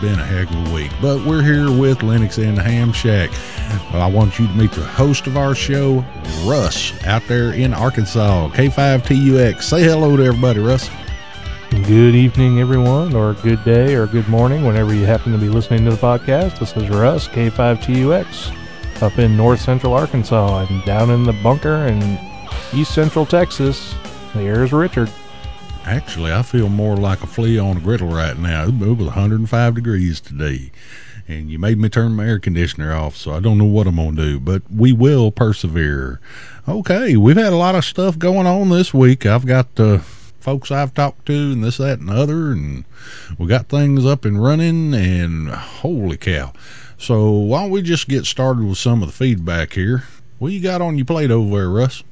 been a heck of a week, but we're here with Linux and the Ham Shack. I want you to meet the host of our show, Russ, out there in Arkansas, K5TUX. Say hello to everybody, Russ. Good evening, everyone, or good day, or good morning, whenever you happen to be listening to the podcast. This is Russ, K5TUX, up in north central Arkansas and down in the bunker in east central Texas. Here's Richard. Actually, I feel more like a flea on a griddle right now. It was 105 degrees today, and you made me turn my air conditioner off, so I don't know what I'm going to do, but we will persevere. Okay, we've had a lot of stuff going on this week. I've got the uh, folks I've talked to, and this, that, and other, and we got things up and running, and holy cow. So, why don't we just get started with some of the feedback here? What you got on your plate over there, Russ?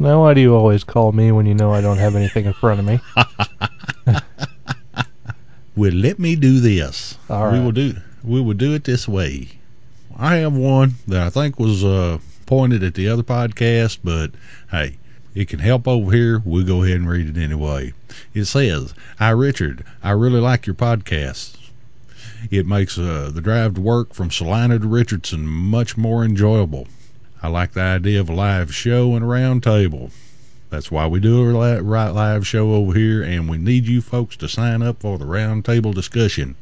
Now, why do you always call me when you know I don't have anything in front of me? well, let me do this. All right. We will do. We will do it this way. I have one that I think was uh, pointed at the other podcast, but hey, it can help over here. We'll go ahead and read it anyway. It says, "Hi Richard, I really like your podcast. It makes uh, the drive to work from Salina to Richardson much more enjoyable. I like the idea of a live show and a round table. That's why we do a right live show over here, and we need you folks to sign up for the round table discussion.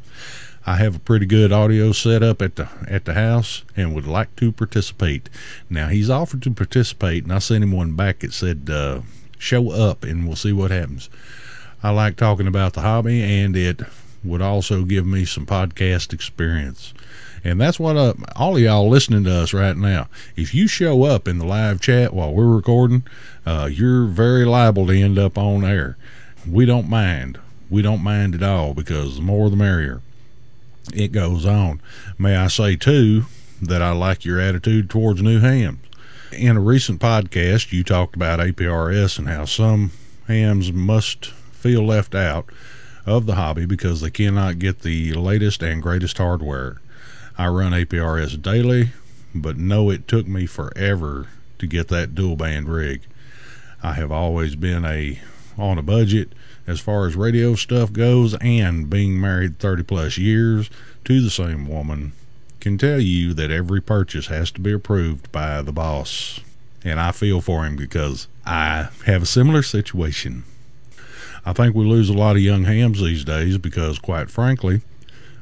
I have a pretty good audio set up at the at the house and would like to participate. Now he's offered to participate, and I sent him one back that said, uh, "Show up, and we'll see what happens." I like talking about the hobby, and it would also give me some podcast experience. And that's what uh, all of y'all listening to us right now. If you show up in the live chat while we're recording, uh, you're very liable to end up on air. We don't mind. We don't mind at all because the more the merrier. It goes on. May I say, too, that I like your attitude towards new hams. In a recent podcast, you talked about APRS and how some hams must feel left out of the hobby because they cannot get the latest and greatest hardware. I run APRS daily, but know it took me forever to get that dual band rig. I have always been a on a budget as far as radio stuff goes and being married 30 plus years to the same woman can tell you that every purchase has to be approved by the boss. And I feel for him because I have a similar situation. I think we lose a lot of young hams these days because, quite frankly,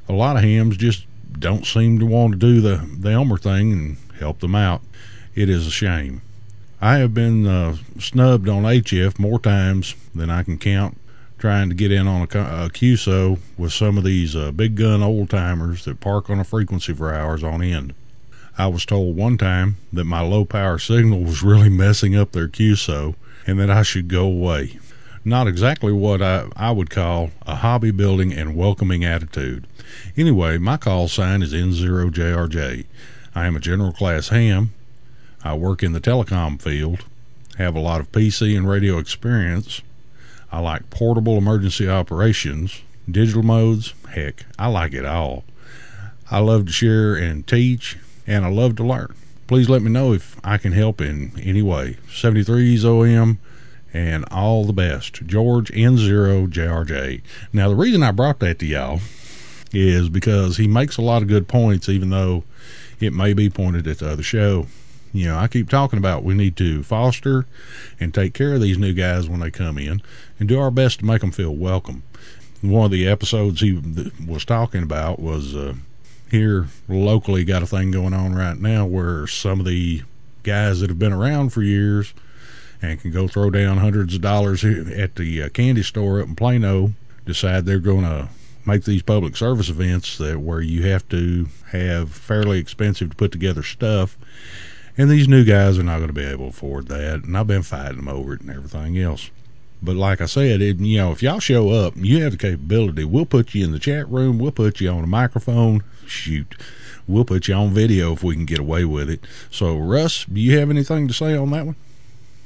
a lot of hams just don't seem to want to do the, the Elmer thing and help them out. It is a shame. I have been uh, snubbed on HF more times than I can count trying to get in on a, a QSO with some of these uh, big gun old timers that park on a frequency for hours on end. I was told one time that my low power signal was really messing up their QSO and that I should go away. Not exactly what I, I would call a hobby building and welcoming attitude. Anyway, my call sign is N0JRJ. I am a general class ham. I work in the telecom field, have a lot of PC and radio experience. I like portable emergency operations, digital modes, heck, I like it all. I love to share and teach, and I love to learn. Please let me know if I can help in any way. 73's OM and all the best. George N0JRJ. Now, the reason I brought that to y'all is because he makes a lot of good points, even though it may be pointed at the other show. You know, I keep talking about we need to foster and take care of these new guys when they come in and do our best to make them feel welcome. One of the episodes he was talking about was uh, here locally got a thing going on right now where some of the guys that have been around for years and can go throw down hundreds of dollars at the uh, candy store up in Plano decide they're going to make these public service events that where you have to have fairly expensive to put together stuff. And these new guys are not going to be able to afford that. And I've been fighting them over it and everything else. But like I said, it, you know, if y'all show up, you have the capability. We'll put you in the chat room. We'll put you on a microphone. Shoot, we'll put you on video if we can get away with it. So, Russ, do you have anything to say on that one?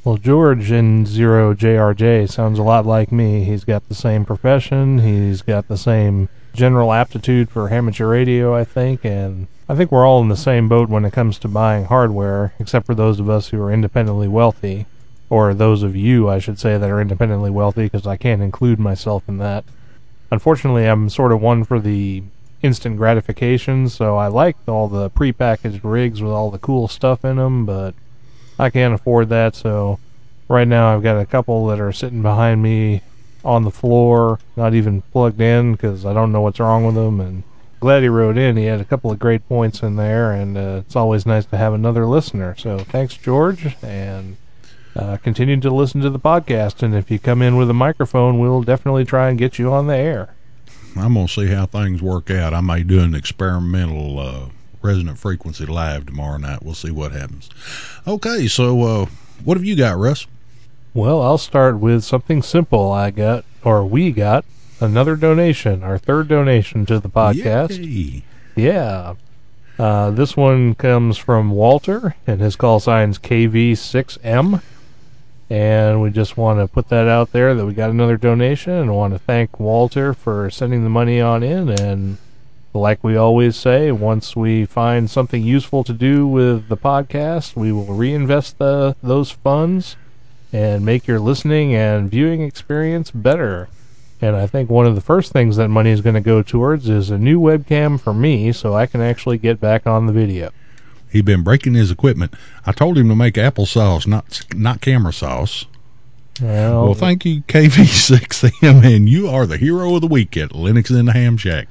Well, George N0JRJ sounds a lot like me. He's got the same profession. He's got the same general aptitude for amateur radio, I think, and I think we're all in the same boat when it comes to buying hardware, except for those of us who are independently wealthy, or those of you, I should say, that are independently wealthy, because I can't include myself in that. unfortunately, I'm sort of one for the instant gratification, so I like all the prepackaged rigs with all the cool stuff in them, but I can't afford that, so right now I've got a couple that are sitting behind me on the floor, not even plugged in because I don't know what's wrong with them. And glad he wrote in. He had a couple of great points in there, and uh, it's always nice to have another listener. So thanks, George, and uh, continue to listen to the podcast. And if you come in with a microphone, we'll definitely try and get you on the air. I'm gonna see how things work out. I may do an experimental uh, resonant frequency live tomorrow night. We'll see what happens. Okay, so uh, what have you got, Russ? Well, I'll start with something simple. I got, or we got, another donation, our third donation to the podcast. Yay. Yeah. Uh, this one comes from Walter, and his call sign's KV6M. And we just want to put that out there that we got another donation and want to thank Walter for sending the money on in. And like we always say, once we find something useful to do with the podcast, we will reinvest the, those funds and make your listening and viewing experience better. And I think one of the first things that money is going to go towards is a new webcam for me so I can actually get back on the video. He'd been breaking his equipment. I told him to make applesauce, not not camera sauce. Well, Well, thank you, KV6M, and you are the hero of the week at Linux in the Ham Shack.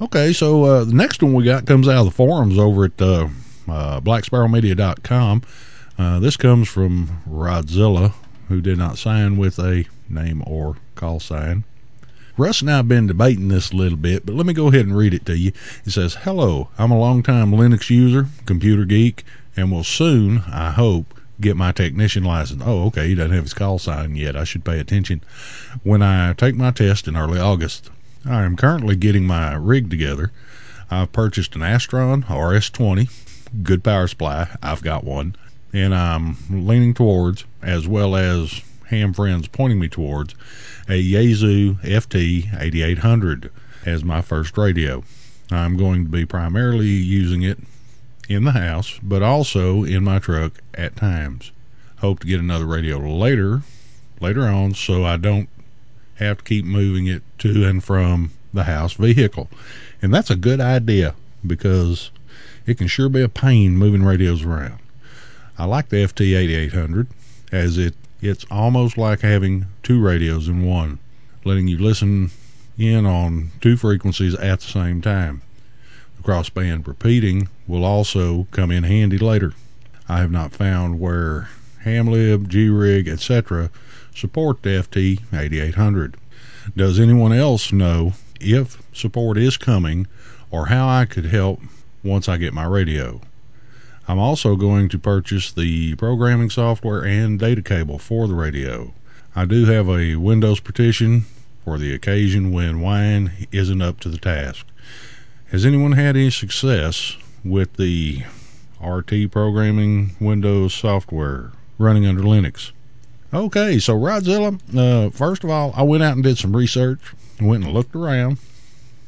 Okay, so uh, the next one we got comes out of the forums over at uh, uh, blacksparrowmedia.com. Uh, this comes from Rodzilla, who did not sign with a name or call sign. Russ and I have been debating this a little bit, but let me go ahead and read it to you. It says, Hello, I'm a longtime Linux user, computer geek, and will soon, I hope, get my technician license. Oh, okay, he doesn't have his call sign yet. I should pay attention. When I take my test in early August, I am currently getting my rig together. I've purchased an Astron RS20, good power supply. I've got one. And I'm leaning towards, as well as ham friends pointing me towards, a Yaesu FT8800 as my first radio. I'm going to be primarily using it in the house, but also in my truck at times. Hope to get another radio later, later on, so I don't have to keep moving it to and from the house vehicle. And that's a good idea because it can sure be a pain moving radios around. I like the FT8800 as it it's almost like having two radios in one, letting you listen in on two frequencies at the same time. The crossband repeating will also come in handy later. I have not found where Hamlib, G-Rig, etc. support the FT8800. Does anyone else know if support is coming or how I could help once I get my radio? I'm also going to purchase the programming software and data cable for the radio. I do have a Windows partition for the occasion when wine isn't up to the task. Has anyone had any success with the RT programming Windows software running under Linux? Okay, so Rodzilla, uh, first of all, I went out and did some research, went and looked around.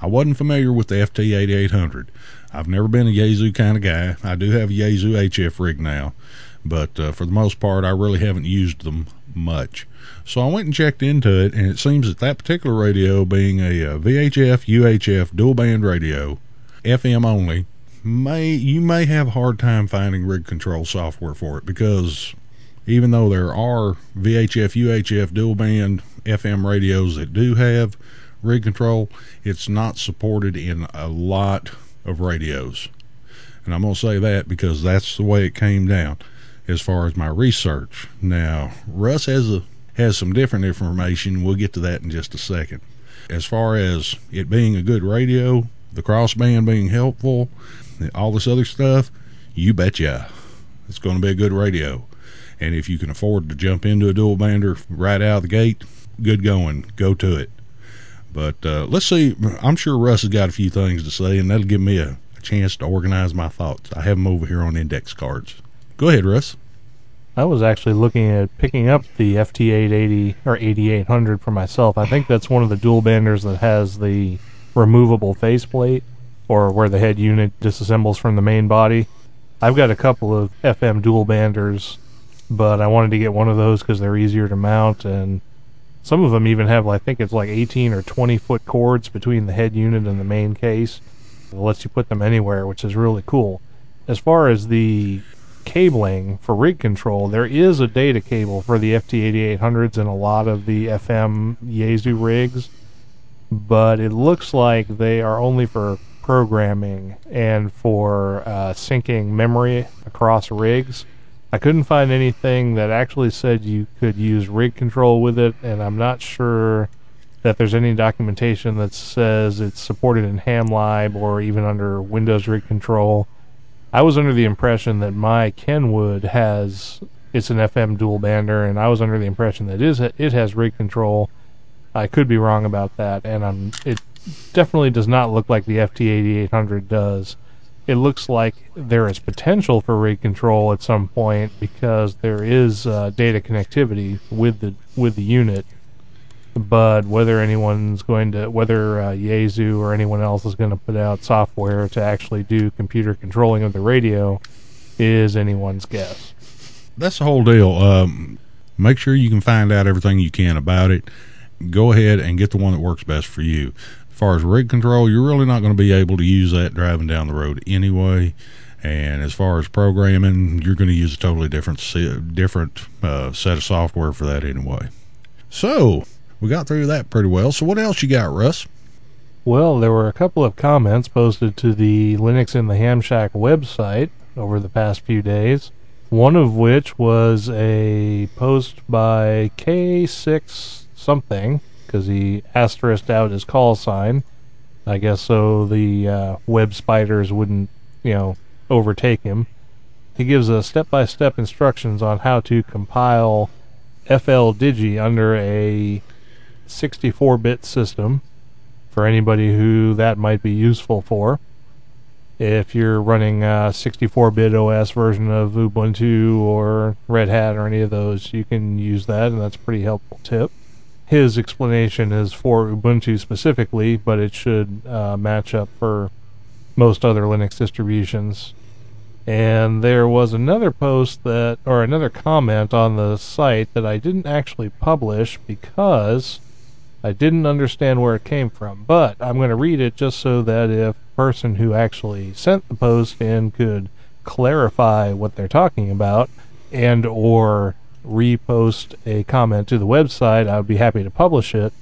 I wasn't familiar with the FT8800. I've never been a Yaesu kind of guy. I do have a Yaesu HF rig now, but uh, for the most part, I really haven't used them much. So I went and checked into it, and it seems that that particular radio, being a, uh VHF UHF dual band radio, FM only, may you may have a hard time finding rig control software for it because even though there are VHF UHF dual band FM radios that do have rig control, it's not supported in a lot of radios. And I'm going to say that because that's the way it came down as far as my research. Now, Russ has a has some different information. We'll get to that in just a second. As far as it being a good radio, the crossband being helpful, all this other stuff, you betcha. It's going to be a good radio. And if you can afford to jump into a dual bander right out of the gate, good going. Go to it. But uh, let's see. I'm sure Russ has got a few things to say, and that'll give me a, a chance to organize my thoughts. I have them over here on index cards. Go ahead, Russ. I was actually looking at picking up the FT880 or 8800 for myself. I think that's one of the dual banders that has the removable faceplate or where the head unit disassembles from the main body. I've got a couple of FM dual banders, but I wanted to get one of those because they're easier to mount and some of them even have, I think it's like 18 or 20 foot cords between the head unit and the main case. It lets you put them anywhere, which is really cool. As far as the cabling for rig control, there is a data cable for the FT8800s and a lot of the FM Yaesu rigs, but it looks like they are only for programming and for uh, syncing memory across rigs. I couldn't find anything that actually said you could use rig control with it, and I'm not sure that there's any documentation that says it's supported in HamLib or even under Windows rig control. I was under the impression that my Kenwood has it's an FM dual bander, and I was under the impression that it, is, it has rig control. I could be wrong about that, and I'm it definitely does not look like the FT8800 does. It looks like there is potential for rig control at some point because there is uh, data connectivity with the with the unit. But whether anyone's going to, whether uh, Yaesu or anyone else is going to put out software to actually do computer controlling of the radio is anyone's guess. That's the whole deal. Um, make sure you can find out everything you can about it. Go ahead and get the one that works best for you far as rig control, you're really not going to be able to use that driving down the road anyway. And as far as programming, you're going to use a totally different different uh, set of software for that anyway. So we got through that pretty well. So what else you got, Russ? Well, there were a couple of comments posted to the Linux in the Ham Shack website over the past few days. One of which was a post by K6 something because he asterisked out his call sign. I guess so the uh, web spiders wouldn't, you know, overtake him. He gives a step-by-step instructions on how to compile FL FLDigi under a 64-bit system for anybody who that might be useful for. If you're running a 64-bit OS version of Ubuntu or Red Hat or any of those, you can use that, and that's a pretty helpful tip his explanation is for Ubuntu specifically, but it should uh, match up for most other Linux distributions. And there was another post that, or another comment on the site that I didn't actually publish because I didn't understand where it came from. But I'm going to read it just so that if the person who actually sent the post in could clarify what they're talking about and or repost a comment to the website, I would be happy to publish it.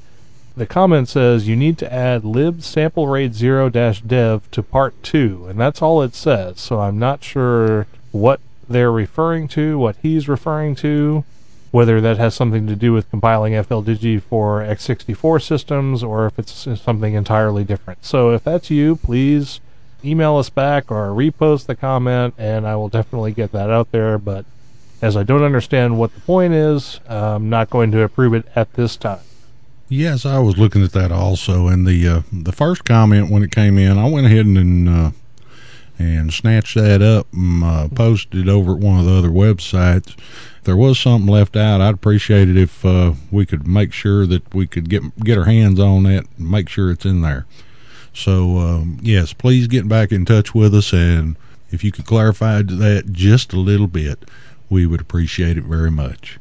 The comment says you need to add libsamplerate0-dev to part 2, and that's all it says. So I'm not sure what they're referring to, what he's referring to, whether that has something to do with compiling FLDigi for x64 systems or if it's something entirely different. So if that's you, please email us back or repost the comment, and I will definitely get that out there. But as I don't understand what the point is, I'm not going to approve it at this time. Yes, I was looking at that also, and the uh, the first comment when it came in, I went ahead and uh, and snatched that up and uh, posted it over at one of the other websites. If there was something left out, I'd appreciate it if uh, we could make sure that we could get get our hands on that and make sure it's in there. So um, yes, please get back in touch with us, and if you could clarify that just a little bit we would appreciate it very much.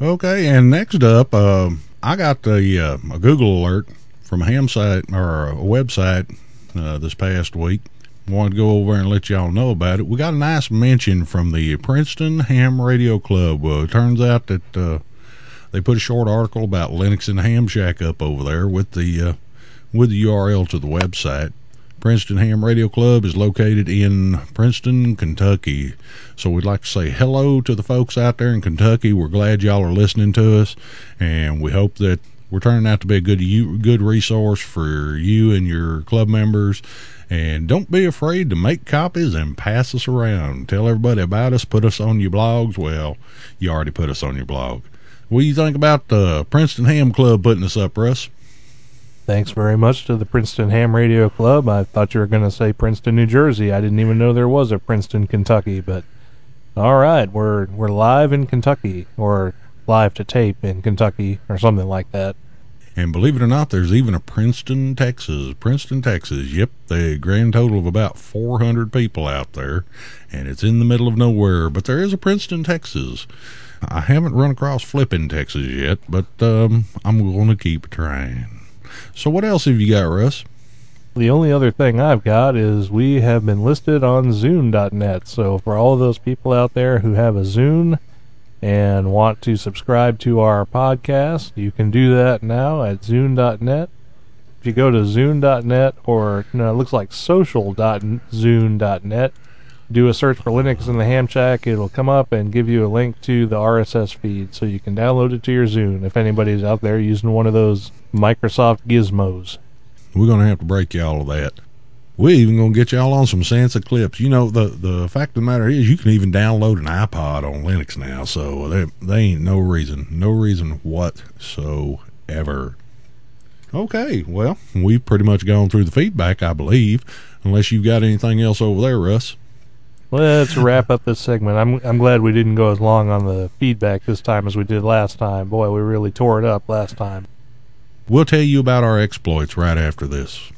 Okay, and next up, uh, I got a, uh, a Google alert from a ham site or a website uh, this past week. Wanted to go over and let y'all know about it. We got a nice mention from the Princeton Ham Radio Club. Uh, turns out that uh, they put a short article about Linux and Ham Shack up over there with the uh, with the URL to the website. Princeton Ham Radio Club is located in Princeton, Kentucky. So we'd like to say hello to the folks out there in Kentucky. We're glad y'all are listening to us, and we hope that we're turning out to be a good good resource for you and your club members. And don't be afraid to make copies and pass us around. Tell everybody about us. Put us on your blogs. Well, you already put us on your blog. What do you think about the Princeton Ham Club putting us up, Russ? Thanks very much to the Princeton Ham Radio Club. I thought you were going to say Princeton, New Jersey. I didn't even know there was a Princeton, Kentucky. But all right, we're we're live in Kentucky, or live to tape in Kentucky, or something like that. And believe it or not, there's even a Princeton, Texas. Princeton, Texas. Yep, the grand total of about 400 people out there, and it's in the middle of nowhere. But there is a Princeton, Texas. I haven't run across Flippin Texas yet, but um, I'm going to keep trying. So, what else have you got, Russ? The only other thing I've got is we have been listed on Zune.net. So for all of those people out there who have a Zune and want to subscribe to our podcast, you can do that now at Zune.net. If you go to Zune.net or it looks like social.zune.net, do a search for Linux in the Ham Shack. It'll come up and give you a link to the RSS feed so you can download it to your Zune if anybody's out there using one of those Microsoft gizmos. We're going to have to break y'all of that. We're even going to get y'all on some Sansa clips. You know, the, the fact of the matter is, you can even download an iPod on Linux now, so there, there ain't no reason, no reason whatsoever. Okay, well, we've pretty much gone through the feedback, I believe, unless you've got anything else over there, Russ. Let's wrap up this segment. I'm I'm glad we didn't go as long on the feedback this time as we did last time. Boy, we really tore it up last time. We'll tell you about our exploits right after this.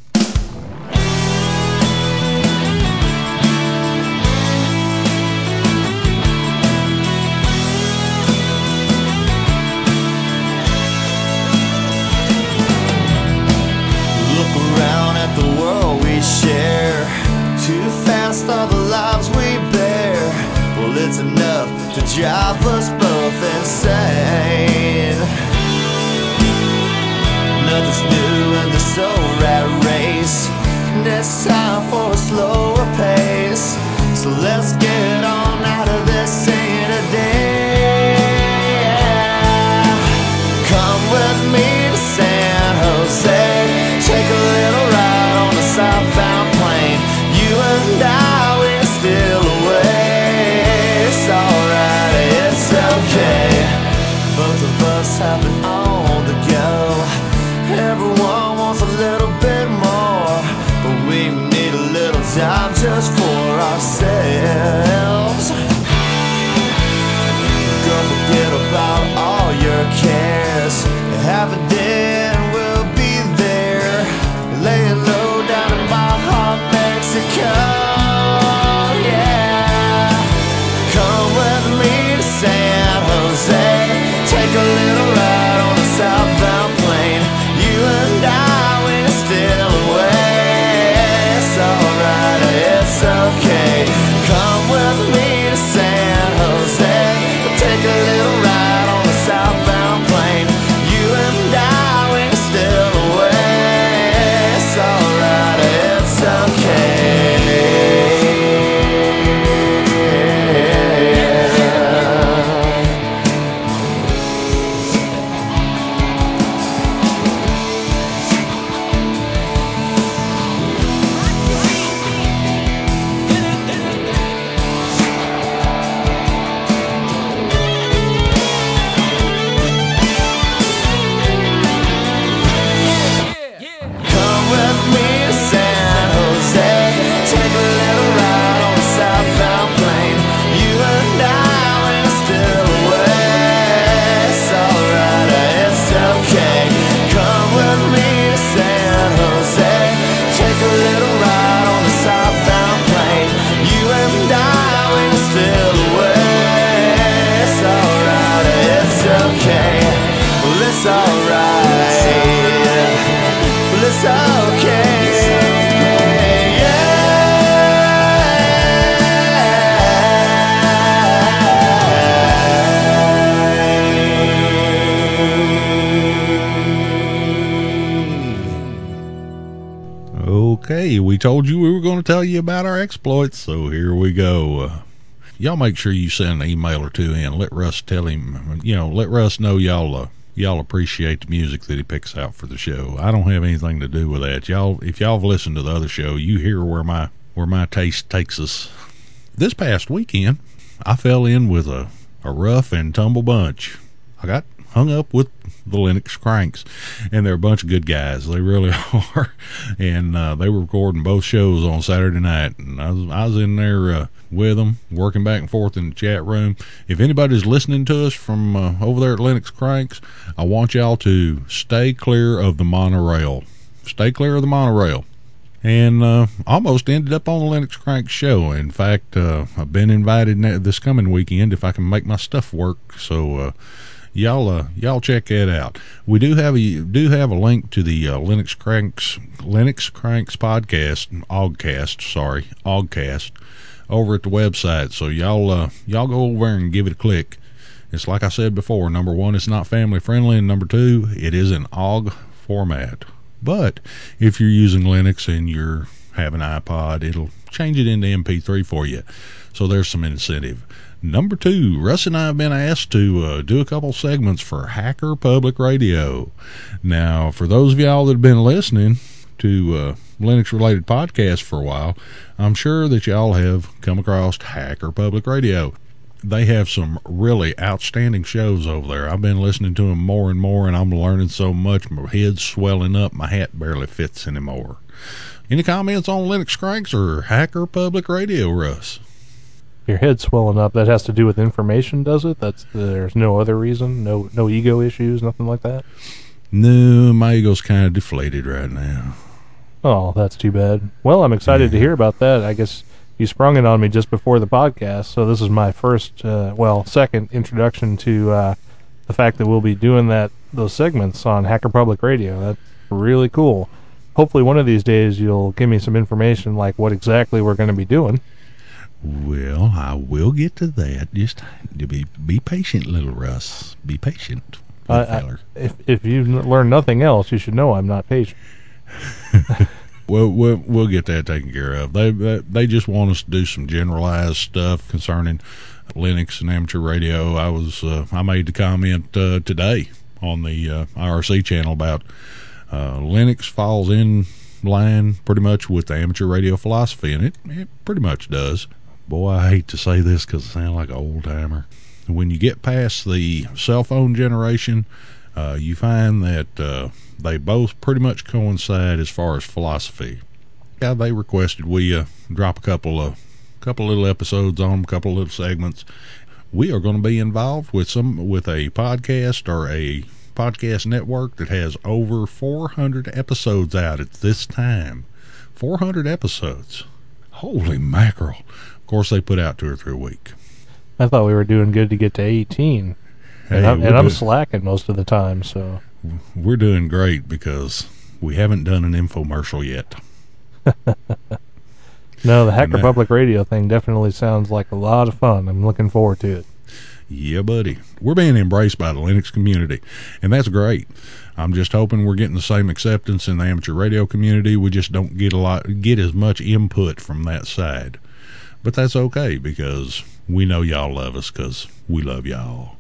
Exploits, so here we go. Uh, y'all make sure you send an email or two in. Let Russ tell him, you know, let Russ know y'all uh, y'all appreciate the music that he picks out for the show. I don't have anything to do with that. Y'all, if y'all have listened to the other show, you hear where my where my taste takes us. This past weekend, I fell in with a a rough and tumble bunch. I got hung up with the Linux Cranks, and they're a bunch of good guys. They really are. And uh, they were recording both shows on Saturday night, and I was I was in there uh, with them, working back and forth in the chat room. If anybody's listening to us from uh, over there at Linux Cranks, I want y'all to stay clear of the monorail. Stay clear of the monorail. and uh, almost ended up on the Linux Crank show. In fact, uh, I've been invited this coming weekend if I can make my stuff work. So uh, y'all uh, y'all check that out. We do have a do have a link to the uh, Linux Cranks Linux Cranks podcast, Oggcast, sorry, Oggcast, over at the website. So y'all uh, y'all go over and give it a click. It's like I said before. Number one, it's not family friendly, and number two, it is an Ogg format. But if you're using Linux and you're have an iPod, it'll change it into MP3 for you. So there's some incentive. Number two, Russ and I have been asked to uh, do a couple segments for Hacker Public Radio. Now, for those of y'all that have been listening to uh, Linux related podcasts for a while, I'm sure that y'all have come across Hacker Public Radio. They have some really outstanding shows over there. I've been listening to them more and more, and I'm learning so much. My head's swelling up. My hat barely fits anymore. Any comments on Linux Cranks or Hacker Public Radio, Russ? Your head swelling up. That has to do with information, does it? That's there's no other reason. No no ego issues. Nothing like that. No, my ego's kind of deflated right now. Oh, that's too bad. Well, I'm excited to hear about that. I guess you sprung it on me just before the podcast, so this is my first, uh, well, second introduction to uh, the fact that we'll be doing that those segments on Hacker Public Radio. That's really cool. Hopefully, one of these days you'll give me some information like what exactly we're going to be doing. Well, I will get to that. Just be be patient, little Russ. Be patient, I- I- If if you learn nothing else, you should know I'm not patient. Well, we'll we'll get that taken care of. They they, they just want us to do some generalized stuff concerning Linux and amateur radio. I was uh, I made the comment uh, today on the uh, IRC channel about uh, Linux falls in line pretty much with the amateur radio philosophy, and it it pretty much does. Boy, I hate to say this because it sounds like an old timer. When you get past the cell phone generation, uh, you find that uh, they both pretty much coincide as far as philosophy. Yeah, they requested we uh, drop a couple of couple little episodes on them, a couple little segments. We are going to be involved with some with a podcast or a podcast network that has over 400 episodes out at this time. 400 episodes. Holy mackerel! Course, they put out two or three a week. I thought we were doing good to get to 18, Hey, and, I'm, and I'm slacking most of the time. So we're doing great because we haven't done an infomercial yet. no, the Hacker uh, that- Public Radio thing definitely sounds like a lot of fun. I'm looking forward to it. Yeah, buddy. We're being embraced by the Linux community, and that's great. I'm just hoping we're getting the same acceptance in the amateur radio community. We just don't get a lot, get as much input from that side, but that's okay because we know y'all love us because we love y'all.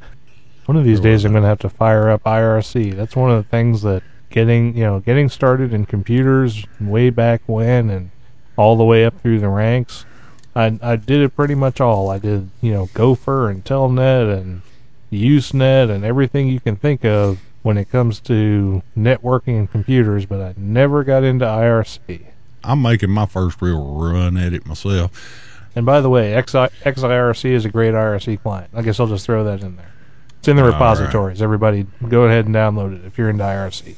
One of these Or days, was I'm going to have to fire up IRC. That's one of the things that getting you know getting started in computers way back when and all the way up through the ranks. I I did it pretty much all. I did you know Gopher and Telnet and Usenet and everything you can think of when it comes to networking and computers, but I never got into IRC. I'm making my first real run at it myself. And by the way, XI, XIRC is a great IRC client. I guess I'll just throw that in there. It's in the All right. repositories. Everybody, go ahead and download it if you're into IRC.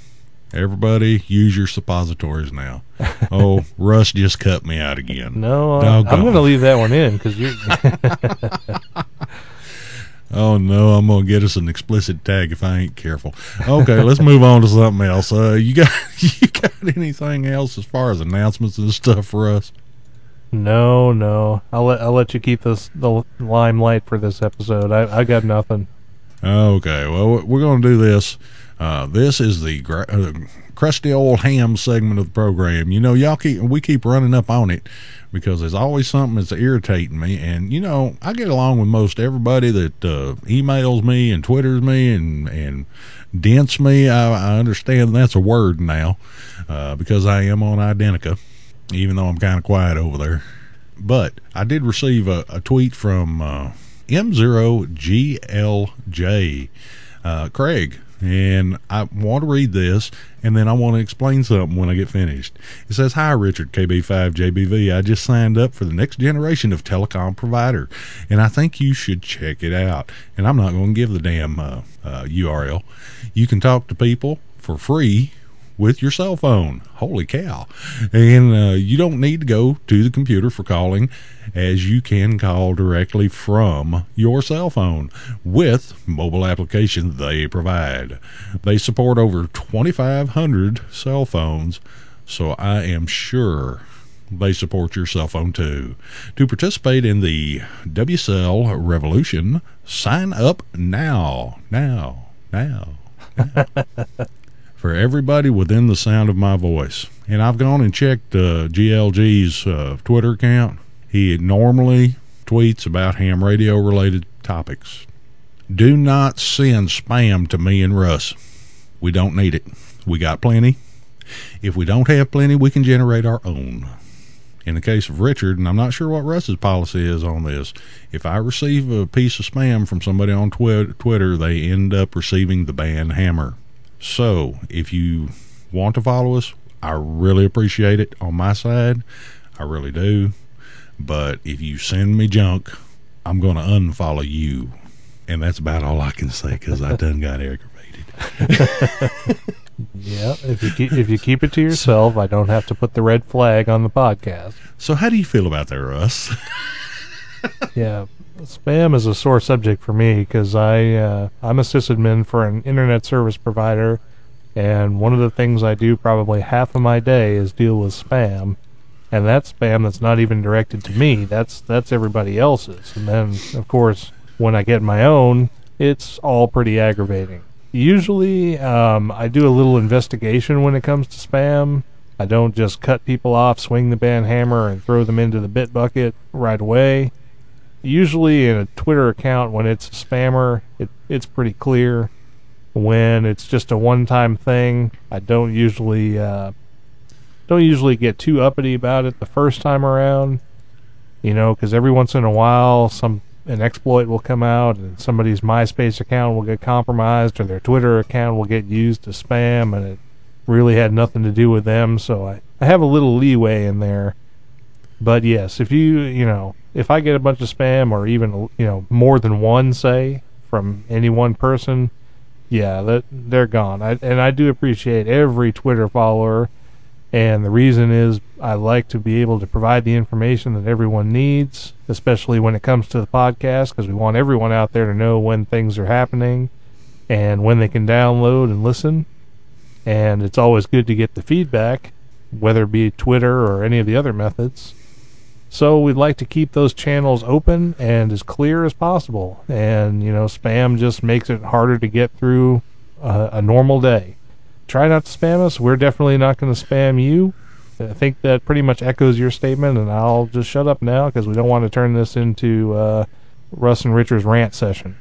Everybody, use your suppositories now. Oh, Russ just cut me out again. No, I, Doggone. I'm going to leave that one in because you. Oh no, I'm gonna get us an explicit tag if I ain't careful. Okay, let's move on to something else. Uh, you got you got anything else as far as announcements and stuff for us? No, no. I'll let I'll let you keep this the limelight for this episode. I I got nothing. Okay, well we're gonna do this. Uh, this is the gra- uh, crusty old ham segment of the program. You know, y'all keep we keep running up on it because there's always something that's irritating me, and you know I get along with most everybody that uh, emails me and twitters me and and dents me. I, I understand that's a word now uh, because I am on Identi.ca, even though I'm kind of quiet over there. But I did receive a, a tweet from uh, M0GLJ, uh, Craig, and I want to read this, and then I want to explain something when I get finished. It says, Hi, Richard KB5JBV. I just signed up for the next generation of telecom provider, and I think you should check it out. And I'm not going to give the damn uh, uh, URL. You can talk to people for free with your cell phone. Holy cow. And uh, you don't need to go to the computer for calling, as you can call directly from your cell phone with mobile application they provide. They support over 2,500 cell phones, so I am sure they support your cell phone too. To participate in the WCell revolution, sign up now. Now. Now. now. For everybody within the sound of my voice. And I've gone and checked uh, GLG's uh, Twitter account. He normally tweets about ham radio related topics. Do not send spam to me and Russ. We don't need it. We got plenty. If we don't have plenty, we can generate our own in the case of Richard, and I'm not sure what Russ's policy is on this, if I receive a piece of spam from somebody on twi- Twitter, they end up receiving the ban hammer. So if you want to follow us, I really appreciate it on my side. I really do. But if you send me junk, I'm going to unfollow you. And that's about all I can say because I done got aggravated. Yeah, if you keep, if you keep it to yourself, I don't have to put the red flag on the podcast. So how do you feel about that, Russ? Yeah, spam is a sore subject for me because I uh, I'm a sysadmin for an internet service provider, and one of the things I do probably half of my day is deal with spam, and that's spam that's not even directed to me. That's that's everybody else's, and then of course when I get my own, it's all pretty aggravating. Usually, um, I do a little investigation when it comes to spam. I don't just cut people off, swing the ban hammer, and throw them into the bit bucket right away. Usually, in a Twitter account, when it's a spammer, it, it's pretty clear. When it's just a one-time thing, I don't usually uh, don't usually get too uppity about it the first time around. You know, because every once in a while, some an exploit will come out and somebody's MySpace account will get compromised or their Twitter account will get used to spam and it really had nothing to do with them. So I, I have a little leeway in there. But yes, if you, you know, if I get a bunch of spam or even, you know, more than one, say, from any one person, yeah, that they're gone. I, and I do appreciate every Twitter follower. And the reason is I like to be able to provide the information that everyone needs, especially when it comes to the podcast, because we want everyone out there to know when things are happening and when they can download and listen. And it's always good to get the feedback, whether it be Twitter or any of the other methods. So we'd like to keep those channels open and as clear as possible. And, you know, spam just makes it harder to get through a, a normal day try not to spam us. We're definitely not going to spam you. I think that pretty much echoes your statement, and I'll just shut up now because we don't want to turn this into uh, Russ and Richard's rant session.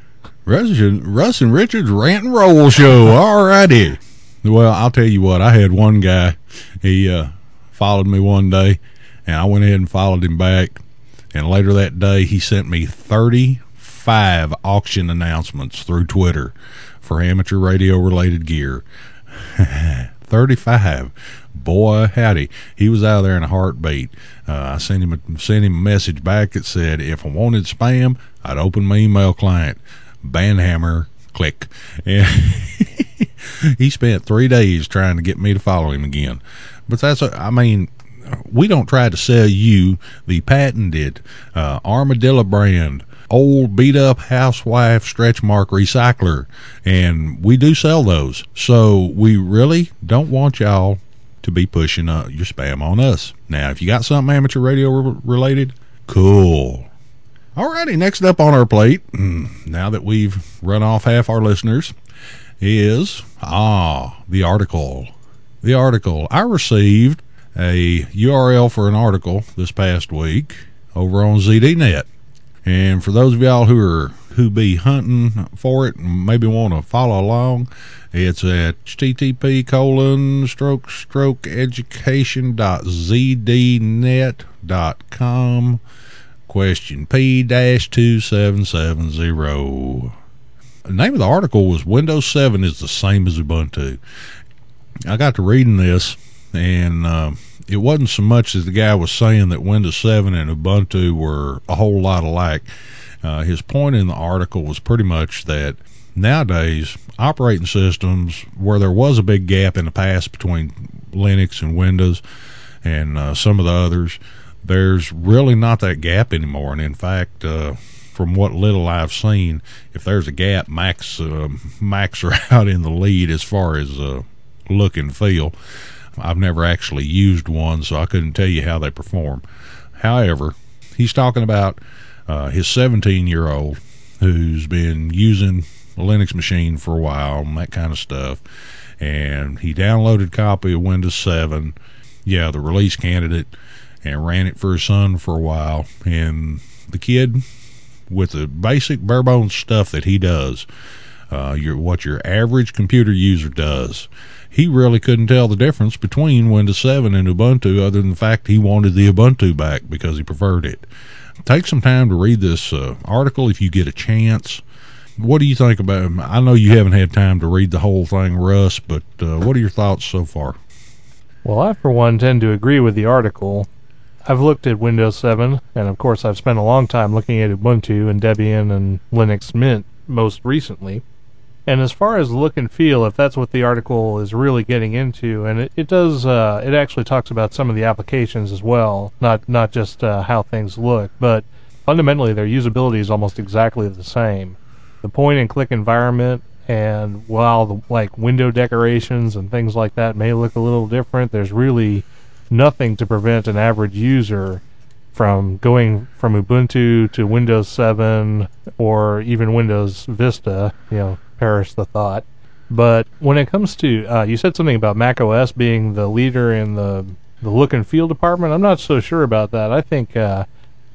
Russ, Russ and Richard's rant and roll show. Alrighty. Well, I'll tell you what. I had one guy. He uh, followed me one day, and I went ahead and followed him back. And later that day, he sent me thirty-five auction announcements through Twitter for amateur radio related gear. 35. Boy, howdy. He was out of there in a heartbeat. Uh, I sent him, a, sent him a message back that said, if I wanted spam, I'd open my email client. Banhammer, click. And he spent three days trying to get me to follow him again. But that's, a, I mean, we don't try to sell you the patented uh, Armadillo brand old beat up housewife stretch mark recycler and we do sell those. So we really don't want y'all to be pushing uh, your spam on us. Now if you got something amateur radio re- related cool. Alrighty next up on our plate now that we've run off half our listeners is ah the article. The article. I received a url for an article this past week over on zdnet and for those of y'all who are who be hunting for it and maybe want to follow along, it's at http colon stroke stroke education dot zdnet dot com question P dash two seven seven zero. The name of the article was Windows 7 is the same as Ubuntu. I got to reading this and uh, it wasn't so much as the guy was saying that Windows 7 and Ubuntu were a whole lot alike. Uh, his point in the article was pretty much that nowadays operating systems where there was a big gap in the past between Linux and Windows and uh, some of the others, there's really not that gap anymore. And in fact, uh, from what little I've seen, if there's a gap, Macs uh, Macs are out in the lead as far as uh, look and feel. I've never actually used one, so I couldn't tell you how they perform. However, he's talking about uh, his 17 year old who's been using a Linux machine for a while and that kind of stuff. And he downloaded a copy of Windows 7, yeah, the release candidate, and ran it for his son for a while. And the kid, with the basic bare bones stuff that he does, uh, your what your average computer user does, he really couldn't tell the difference between Windows 7 and Ubuntu, other than the fact he wanted the Ubuntu back because he preferred it. Take some time to read this uh, article if you get a chance. What do you think about? I know you haven't had time to read the whole thing, Russ, but uh, what are your thoughts so far? Well, I, for one, tend to agree with the article. I've looked at Windows 7, and of course, I've spent a long time looking at Ubuntu and Debian and Linux Mint most recently. And as far as look and feel, if that's what the article is really getting into, and it, it does, uh, it actually talks about some of the applications as well, not not just uh, how things look, but fundamentally their usability is almost exactly the same. The point and click environment, and while the like window decorations and things like that may look a little different, there's really nothing to prevent an average user from going from Ubuntu to Windows 7 or even Windows Vista, you know, perish the thought. But when it comes to, uh, you said something about Mac OS being the leader in the the look and feel department. I'm not so sure about that. I think uh,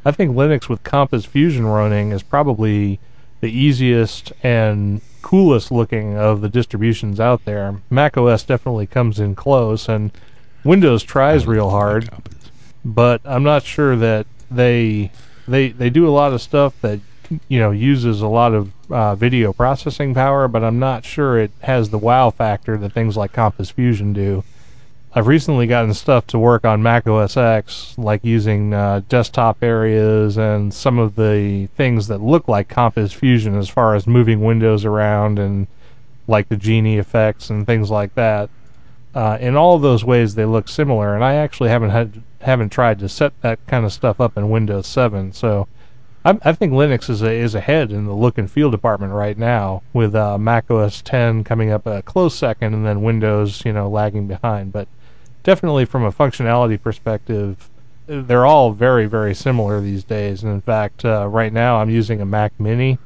I think Linux with Compiz Fusion running is probably the easiest and coolest looking of the distributions out there. Mac OS definitely comes in close, and Windows tries real hard, but I'm not sure that they they they do a lot of stuff that you know uses a lot of uh, video processing power, but I'm not sure it has the wow factor that things like Compiz Fusion do. I've recently gotten stuff to work on Mac OS X, like using uh, desktop areas and some of the things that look like Compiz Fusion as far as moving windows around and like the genie effects and things like that. Uh, in all those ways, they look similar, and I actually haven't had haven't tried to set that kind of stuff up in Windows 7. So I, I think Linux is a, is ahead in the look and feel department right now, with uh, Mac OS 10 coming up a close second, and then Windows, you know, lagging behind. But definitely from a functionality perspective, they're all very very similar these days. And in fact, uh, right now I'm using a Mac Mini,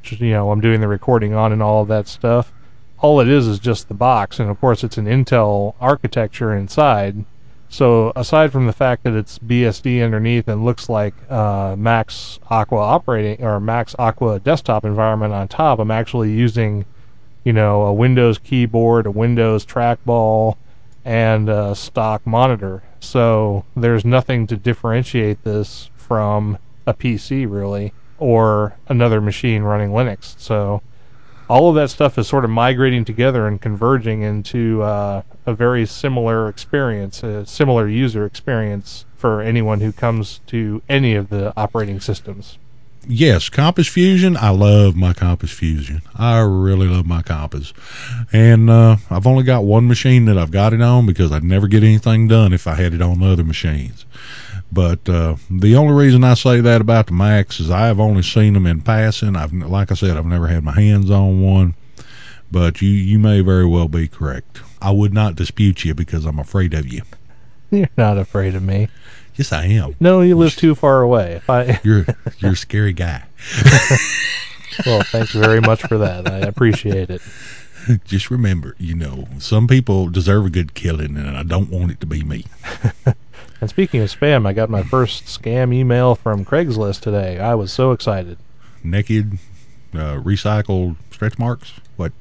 which you know I'm doing the recording on and all of that stuff. All it is is just the box, and of course it's an Intel architecture inside. So aside from the fact that it's BSD underneath and looks like uh, Max Aqua operating or Max Aqua desktop environment on top, I'm actually using, you know, a Windows keyboard, a Windows trackball, and a stock monitor. So there's nothing to differentiate this from a PC really or another machine running Linux. So all of that stuff is sort of migrating together and converging into uh, a very similar experience, a similar user experience for anyone who comes to any of the operating systems. yes, Compiz Fusion. I love my Compiz Fusion. I really love my Compiz, and uh, I've only got one machine that I've got it on because I'd never get anything done if I had it on other machines. But uh, the only reason I say that about the Macs is I have only seen them in passing. I've, like I said, I've never had my hands on one. But you, you may very well be correct. I would not dispute you because I'm afraid of you. You're not afraid of me. Yes, I am. No, you live too far away. I You're you're a scary guy. well, thanks very much for that. I appreciate it. Just remember, you know, some people deserve a good killing, and I don't want it to be me. And speaking of spam, I got my first scam email from Craigslist today. I was so excited. Naked, uh, recycled stretch marks. What?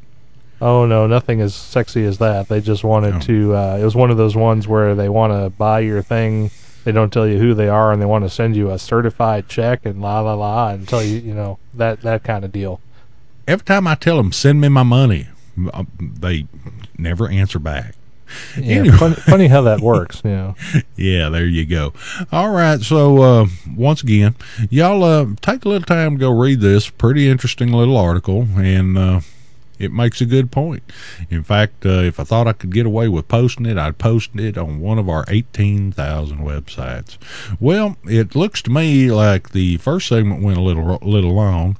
Oh no, nothing as sexy as that. They just wanted Oh. to. Uh, it was one of those ones where they want to buy your thing. They don't tell you who they are, and they want to send you a certified check and la la la, and tell you, you know, that that kind of deal. Every time I tell them send me my money, uh, they never answer back. Yeah, Anyway. funny, funny how that works. Yeah. Yeah, there you go. All right, so uh, once again, y'all uh, take a little time to go read this pretty interesting little article, and uh, it makes a good point. In fact, uh, if I thought I could get away with posting it, I'd post it on one of our 18,000 websites. Well, it looks to me like the first segment went a little little long.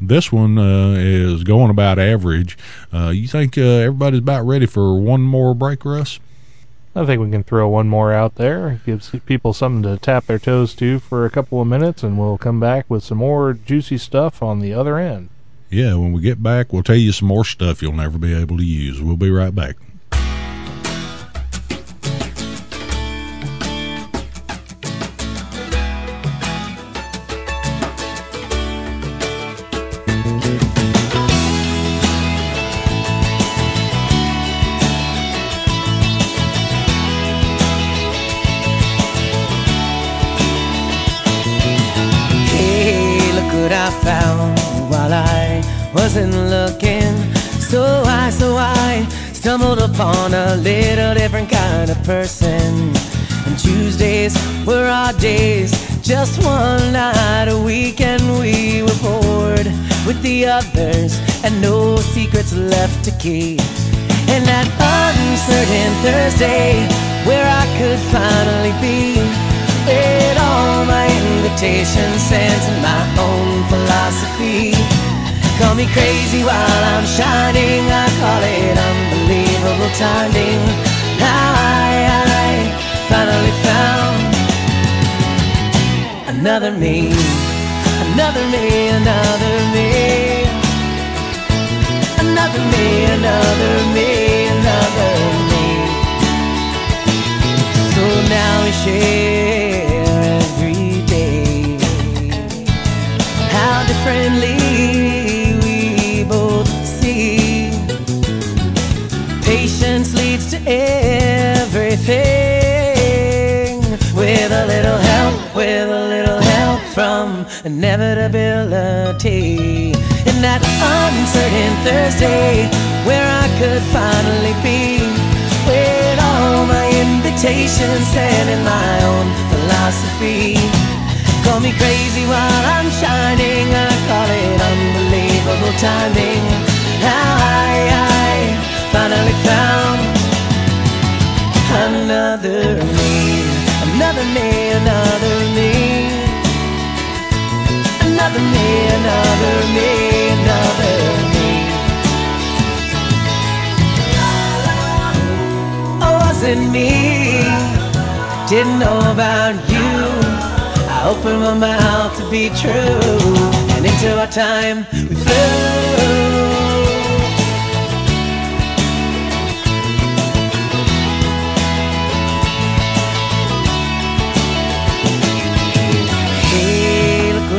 This one uh, is going about average. Uh, you think uh, everybody's about ready for one more break, Russ? I think we can throw one more out there. Gives people something to tap their toes to for a couple of minutes, and we'll come back with some more juicy stuff on the other end. Yeah, when we get back, we'll tell you some more stuff you'll never be able to use. We'll be right back. Keep. And that uncertain Thursday, where I could finally be with all my invitations sent in my own philosophy. Call me crazy while I'm shining, I call it unbelievable timing. Now I, I finally found another me, another me, another me. Me, another me, another me. So now we share every day. How differently we both see. Patience leads to everything. With a little help, with a little help from inevitability. That uncertain Thursday, where I could finally be. With all my invitations and in my own philosophy. Call me crazy while I'm shining. I call it unbelievable timing. How I, I Didn't know about you. I opened my mouth to be true, and into our time we flew.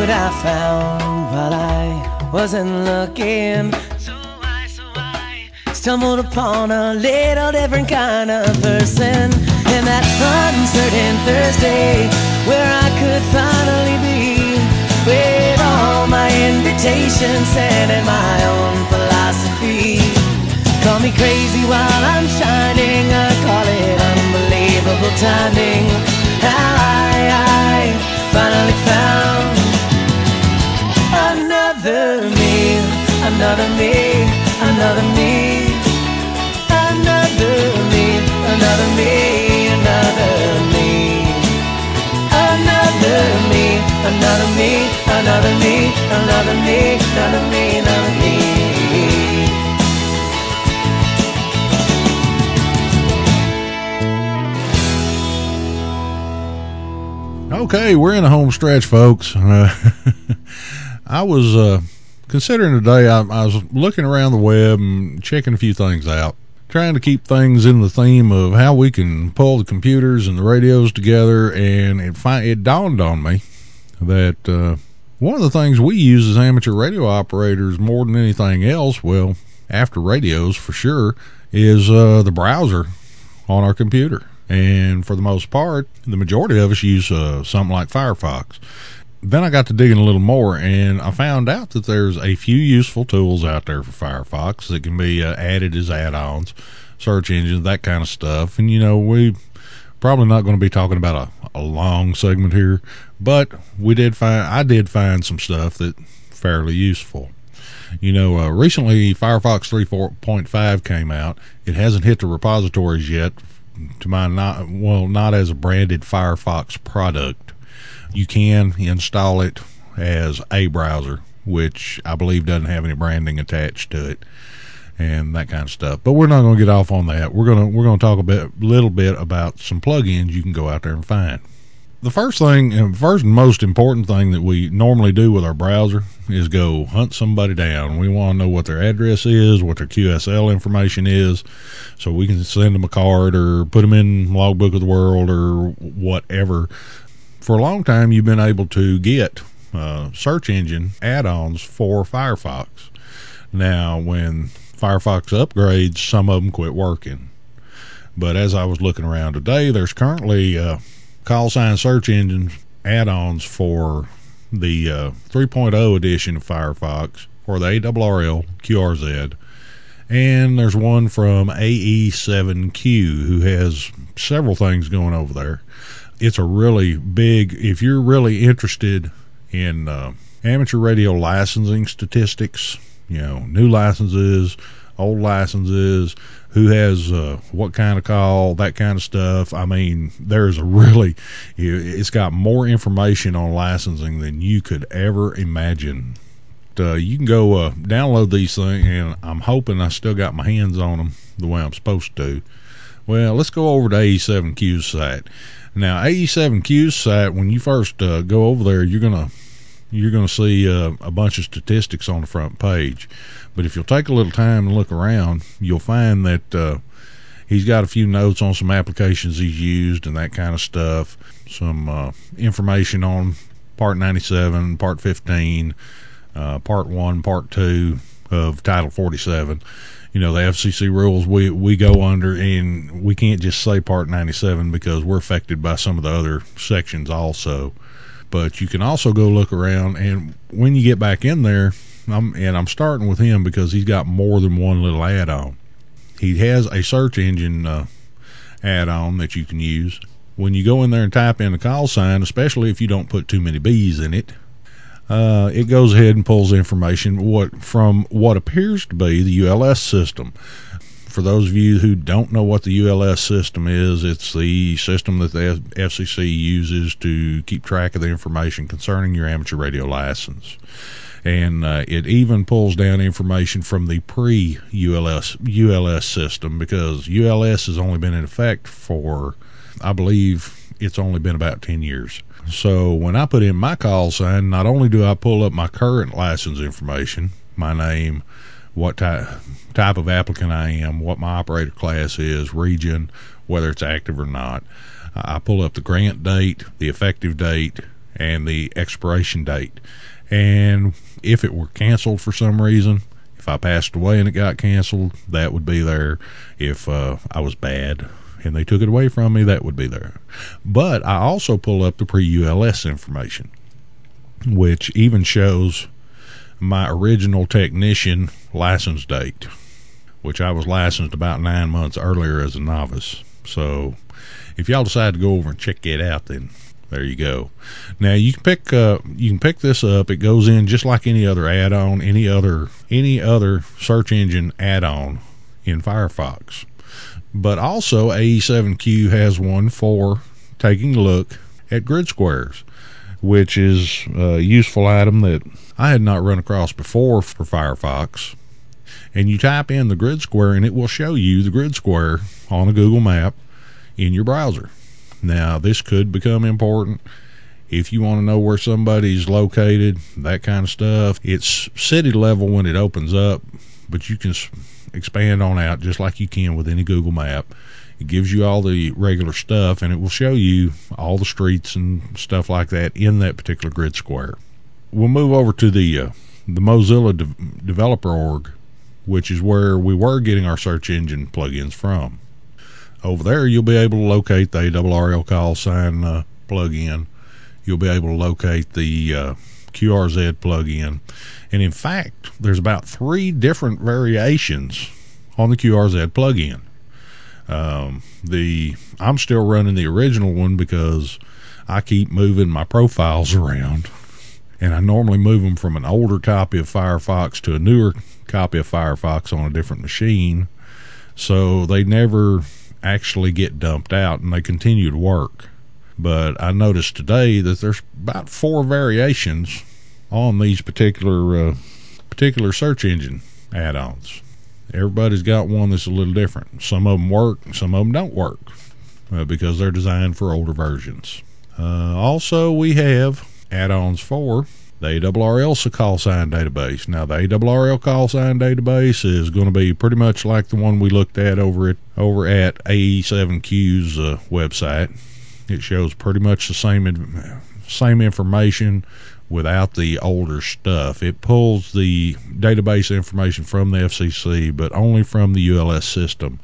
I found while I wasn't looking. So I, so I stumbled upon a little different kind of person. And that uncertain Thursday, where I could finally be with all my invitations and in my own philosophy. Call me crazy while I'm shining. I call it unbelievable timing. How I, I finally found another me, another me, another me, another me, another me, another me, another me, another me, another me, another me. Okay, we're in the home stretch, folks. Uh, I was uh, considering today, I, I was looking around the web and checking a few things out, trying to keep things in the theme of how we can pull the computers and the radios together. And it, fi- it dawned on me that uh, one of the things we use as amateur radio operators more than anything else, well, after radios for sure, is uh, the browser on our computer. And for the most part, the majority of us use uh, something like Firefox. Then I got to digging a little more, and I found out that there's a few useful tools out there for Firefox that can be uh, added as add-ons. search engines, that kind of stuff. And you know, we probably not going to be talking about a, a long segment here, but we did find I did find some stuff that fairly useful. You know, uh, recently Firefox 3.5 came out. It hasn't hit the repositories yet. To my not well, not as a branded Firefox product. You can install it as a browser, which I believe doesn't have any branding attached to it and that kind of stuff. But we're not going to get off on that. We're going to we're going to talk a bit little bit about some plugins you can go out there and find. The first thing and first and most important thing that we normally do with our browser is go hunt somebody down. We want to know what their address is, what their QSL information is, so we can send them a card or put them in Logbook of the World or whatever. For a long time, you've been able to get uh, search engine add-ons for Firefox. Now, when Firefox upgrades, some of them quit working. But as I was looking around today, there's currently uh, call sign search engine add-ons for the uh, 3.0 edition of Firefox for the ARRL QRZ. And there's one from AE7Q who has several things going over there. It's a really big, if you're really interested in uh, amateur radio licensing statistics, you know, new licenses, old licenses, who has uh, what kind of call, that kind of stuff. I mean, there's a really, it's got more information on licensing than you could ever imagine. Uh, you can go uh, download these things, and I'm hoping I still got my hands on them the way I'm supposed to. Well, let's go over to AE7Q's site. Now, AE7Q's site, when you first uh, go over there, you're gonna you're going to see uh, a bunch of statistics on the front page. But if you'll take a little time and look around, you'll find that uh, he's got a few notes on some applications he's used and that kind of stuff. Some uh, information on Part 97, Part 15, uh, Part 1, Part 2 of Title 47. You know, the FCC rules we, we go under, and we can't just say Part 97 because we're affected by some of the other sections also but you can also go look around and when you get back in there I'm, and I'm starting with him because he's got more than one little add-on. He has a search engine uh, add-on that you can use. When you go in there and type in the call sign, especially if you don't put too many B's in it, uh, it goes ahead and pulls information what from what appears to be the ULS system for those of you who don't know what the ULS system is, it's the system that the FCC uses to keep track of the information concerning your amateur radio license. And uh, it even pulls down information from the pre ULS ULS system because ULS has only been in effect for, I believe, it's only been about 10 years. So when I put in my call sign, not only do I pull up my current license information, my name, what type type of applicant I am, what my operator class is, region, whether it's active or not. I pull up the grant date, the effective date, and the expiration date. And if it were canceled for some reason, if I passed away and it got canceled, that would be there. If uh, I was bad and they took it away from me, that would be there. But I also pull up the pre ULS information, which even shows my original technician license date, which I was licensed about nine months earlier as a novice. So if y'all decide to go over and check it out, then there you go. Now you can pick uh, you can pick this up. It goes in just like any other add-on, any other any other search engine add-on in Firefox. But also AE7Q has one for taking a look at grid squares which is a useful item that I had not run across before for Firefox. And you type in the grid square and it will show you the grid square on a Google map in your browser. Now, this could become important if you want to know where somebody's located, that kind of stuff. It's city level when it opens up, but you can expand on out just like you can with any Google map. It gives you all the regular stuff, and it will show you all the streets and stuff like that in that particular grid square. We'll move over to the uh, the Mozilla de- Developer Org, which is where we were getting our search engine plugins from. Over there, you'll be able to locate the ARRL call sign uh, plugin. You'll be able to locate the uh, QRZ plugin. And in fact, there's about three different variations on the QRZ plugin. Um, the I'm still running the original one because I keep moving my profiles around, and I normally move them from an older copy of Firefox to a newer copy of Firefox on a different machine, so they never actually get dumped out and they continue to work. But I noticed today that there's about four variations on these particular uh, particular search engine add-ons. Everybody's got one that's a little different. Some of them work, some of them don't work uh, because they're designed for older versions. Uh, also, we have add-ons for the ARRL call sign database. Now, the ARRL call sign database is going to be pretty much like the one we looked at over at over at AE7Q's uh, website. It shows pretty much the same same information without the older stuff. It pulls the database information from the FCC, but only from the ULS system,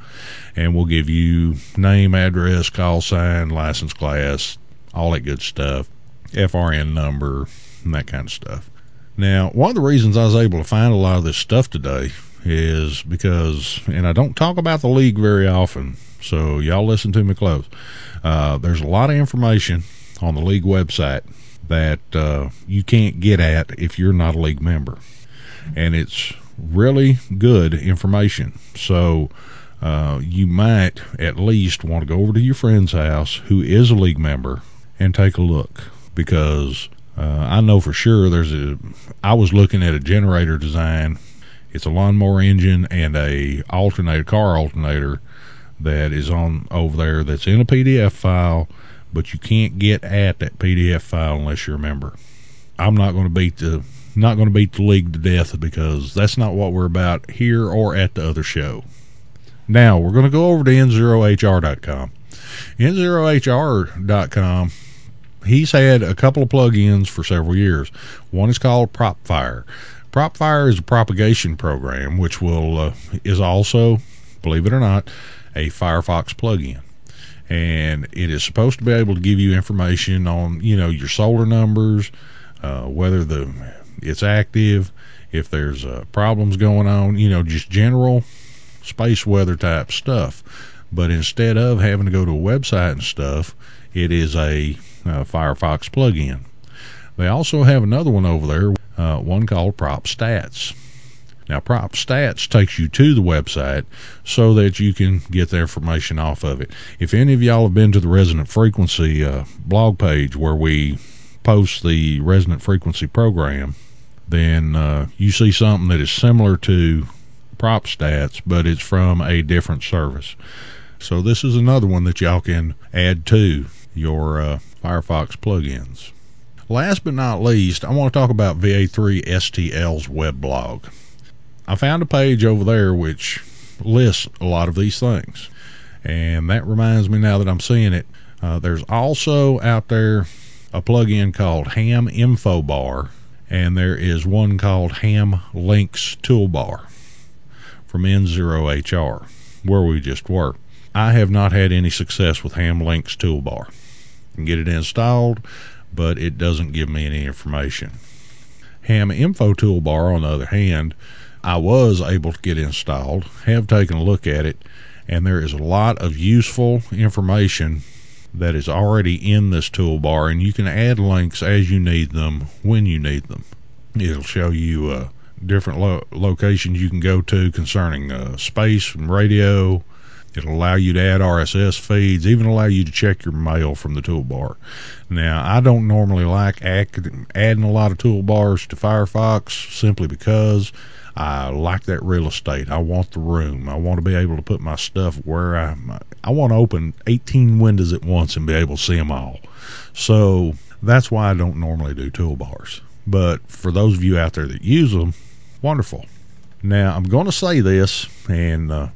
and will give you name, address, call sign, license class, all that good stuff, FRN number, and that kind of stuff. Now, one of the reasons I was able to find a lot of this stuff today is because, and I don't talk about the league very often, so y'all listen to me close. Uh, there's a lot of information on the league website that uh, you can't get at if you're not a league member. And it's really good information. So uh, you might at least want to go over to your friend's house who is a league member and take a look because uh, I know for sure there's a. I was looking at a generator design. It's a lawnmower engine and a alternator, car alternator that is on over there that's in a PDF file but you can't get at that PDF file unless you're a member. I'm not going to beat the not going to beat the league to death because that's not what we're about here or at the other show. Now we're going to go over to n0hr.com. n0hr.com. He's had a couple of plugins for several years. One is called PropFire. PropFire is a propagation program which will uh, is also, believe it or not, a Firefox plugin and it is supposed to be able to give you information on you know your solar numbers, uh, whether the it's active, if there's uh, problems going on, you know, just general space weather type stuff. But instead of having to go to a website and stuff, it is a uh, Firefox plugin. They also have another one over there, uh, one called Prop Stats. Now, Prop Stats takes you to the website so that you can get the information off of it. If any of y'all have been to the Resonant Frequency uh, blog page where we post the Resonant Frequency program, then uh, you see something that is similar to Prop Stats, but it's from a different service. So this is another one that y'all can add to your uh, Firefox plugins. Last but not least, I want to talk about VA3 STL's web blog. I found a page over there which lists a lot of these things. And that reminds me now that I'm seeing it, uh, there's also out there a plugin called Ham Info Bar, and there is one called Ham Links Toolbar from N0HR, where we just were. I have not had any success with Ham Links Toolbar. I can get it installed, but it doesn't give me any information. Ham Info Toolbar, on the other hand, I was able to get installed, have taken a look at it, and there is a lot of useful information that is already in this toolbar, and you can add links as you need them when you need them. It'll show you uh, different lo- locations you can go to concerning uh, space and radio. It'll allow you to add RSS feeds, even allow you to check your mail from the toolbar. Now, I don't normally like adding a lot of toolbars to Firefox simply because I like that real estate. I want the room. I want to be able to put my stuff where I I want to open 18 windows at once and be able to see them all. So that's why I don't normally do toolbars. But for those of you out there that use them, wonderful. Now I'm going to say this, and uh,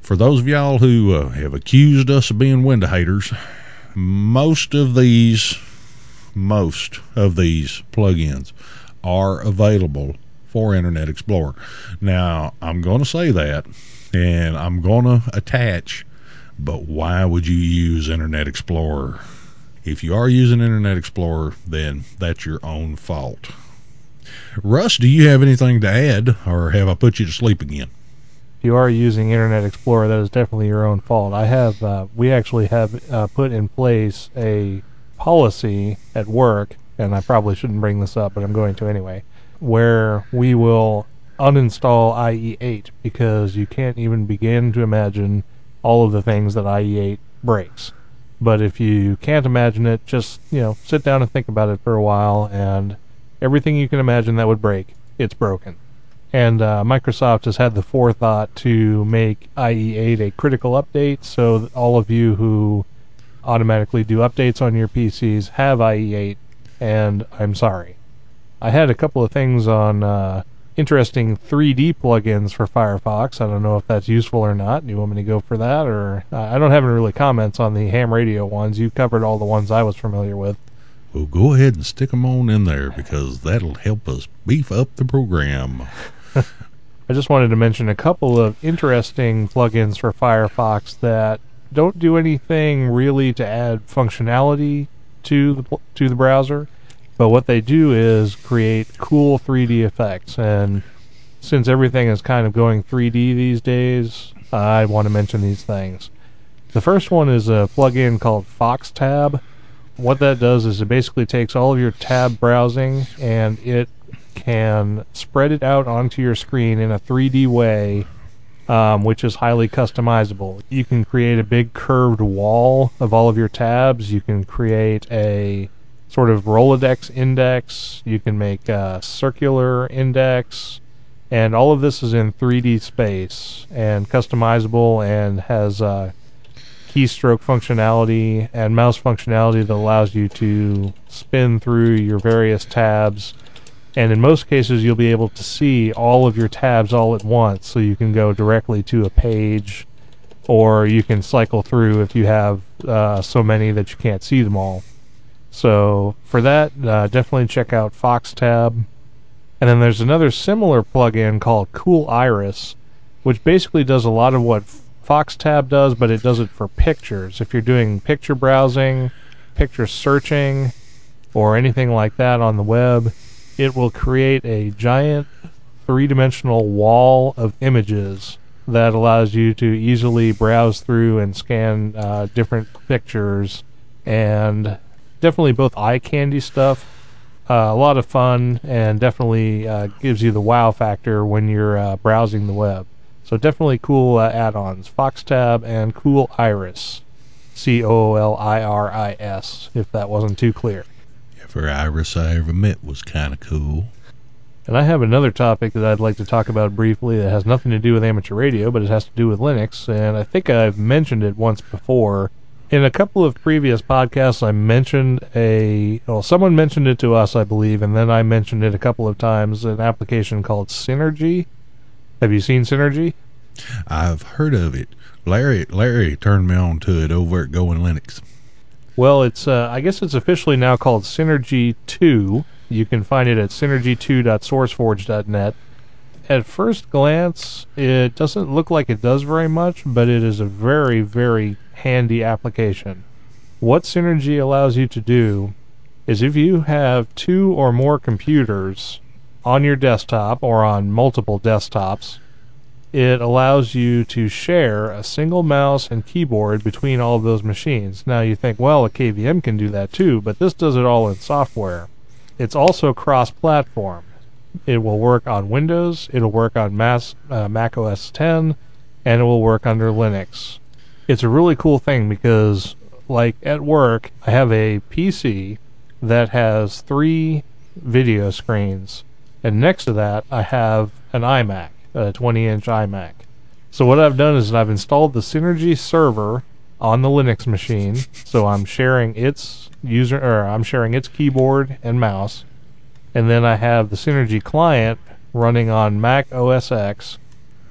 for those of y'all who uh, have accused us of being window haters, most of these, most of these plugins are available for Internet Explorer. Now, I'm going to say that and I'm going to attach, but why would you use Internet Explorer? If you are using Internet Explorer, then that's your own fault. Russ, do you have anything to add, or have I put you to sleep again? If you are using Internet Explorer, that is definitely your own fault. I have, uh, we actually have uh, put in place a policy at work, and I probably shouldn't bring this up, but I'm going to anyway, where we will uninstall IE8 because you can't even begin to imagine all of the things that IE8 breaks. But if you can't imagine it, just, you know, sit down and think about it for a while, and everything you can imagine that would break, it's broken. And uh, Microsoft has had the forethought to make IE8 a critical update, so all of you who automatically do updates on your PCs have IE8, and I'm sorry. I had a couple of things on uh, interesting 3D plugins for Firefox. I don't know if that's useful or not. Do you want me to go for that, or uh, I don't have any really comments on the ham radio ones. You covered all the ones I was familiar with. Well, go ahead and stick 'em on in there because that'll help us beef up the program. I just wanted to mention a couple of interesting plugins for Firefox that don't do anything really to add functionality to the to the browser, but what they do is create cool 3D effects. And since everything is kind of going 3D these days, I want to mention these things. The first one is a plugin called FoxTab. What that does is it basically takes all of your tab browsing and it can spread it out onto your screen in a 3D way, um, which is highly customizable. You can create a big curved wall of all of your tabs. You can create a sort of Rolodex index. You can make a circular index. And all of this is in 3D space and customizable and has keystroke functionality and mouse functionality that allows you to spin through your various tabs and in most cases you'll be able to see all of your tabs all at once so you can go directly to a page or you can cycle through if you have uh, so many that you can't see them all so for that uh, definitely check out FoxTab and then there's another similar plugin called Cooliris which basically does a lot of what FoxTab does but it does it for pictures. If you're doing picture browsing picture searching or anything like that on the web it will create a giant three dimensional wall of images that allows you to easily browse through and scan uh, different pictures. And definitely both eye candy stuff. Uh, a lot of fun and definitely uh, gives you the wow factor when you're uh, browsing the web. So definitely cool uh, add-ons. FoxTab and Cooliris, C O L I R I S. If that wasn't too clear. Every iris I ever met was kind of cool. And I have another topic that I'd like to talk about briefly that has nothing to do with amateur radio, but it has to do with Linux. And I think I've mentioned it once before. In a couple of previous podcasts, I mentioned a, well, someone mentioned it to us, I believe, and then I mentioned it a couple of times an application called Synergy. Have you seen Synergy? I've heard of it. Larry Larry turned me on to it over at Going Linux. Well, it's uh, I guess it's officially now called Synergy 2. You can find it at synergy2.sourceforge.net. At first glance, it doesn't look like it does very much, but it is a very, very handy application. What Synergy allows you to do is if you have two or more computers on your desktop or on multiple desktops, it allows you to share a single mouse and keyboard between all of those machines. Now you think, well, a KVM can do that too, but this does it all in software. It's also cross-platform. It will work on Windows, it'll work on Mas- uh, Mac OS 10, and it will work under Linux. It's a really cool thing because, like at work, I have a PC that has three video screens, and next to that, I have an iMac a 20 inch iMac. So what I've done is I've installed the Synergy server on the Linux machine. So I'm sharing its user or I'm sharing its keyboard and mouse. And then I have the Synergy client running on Mac OS X.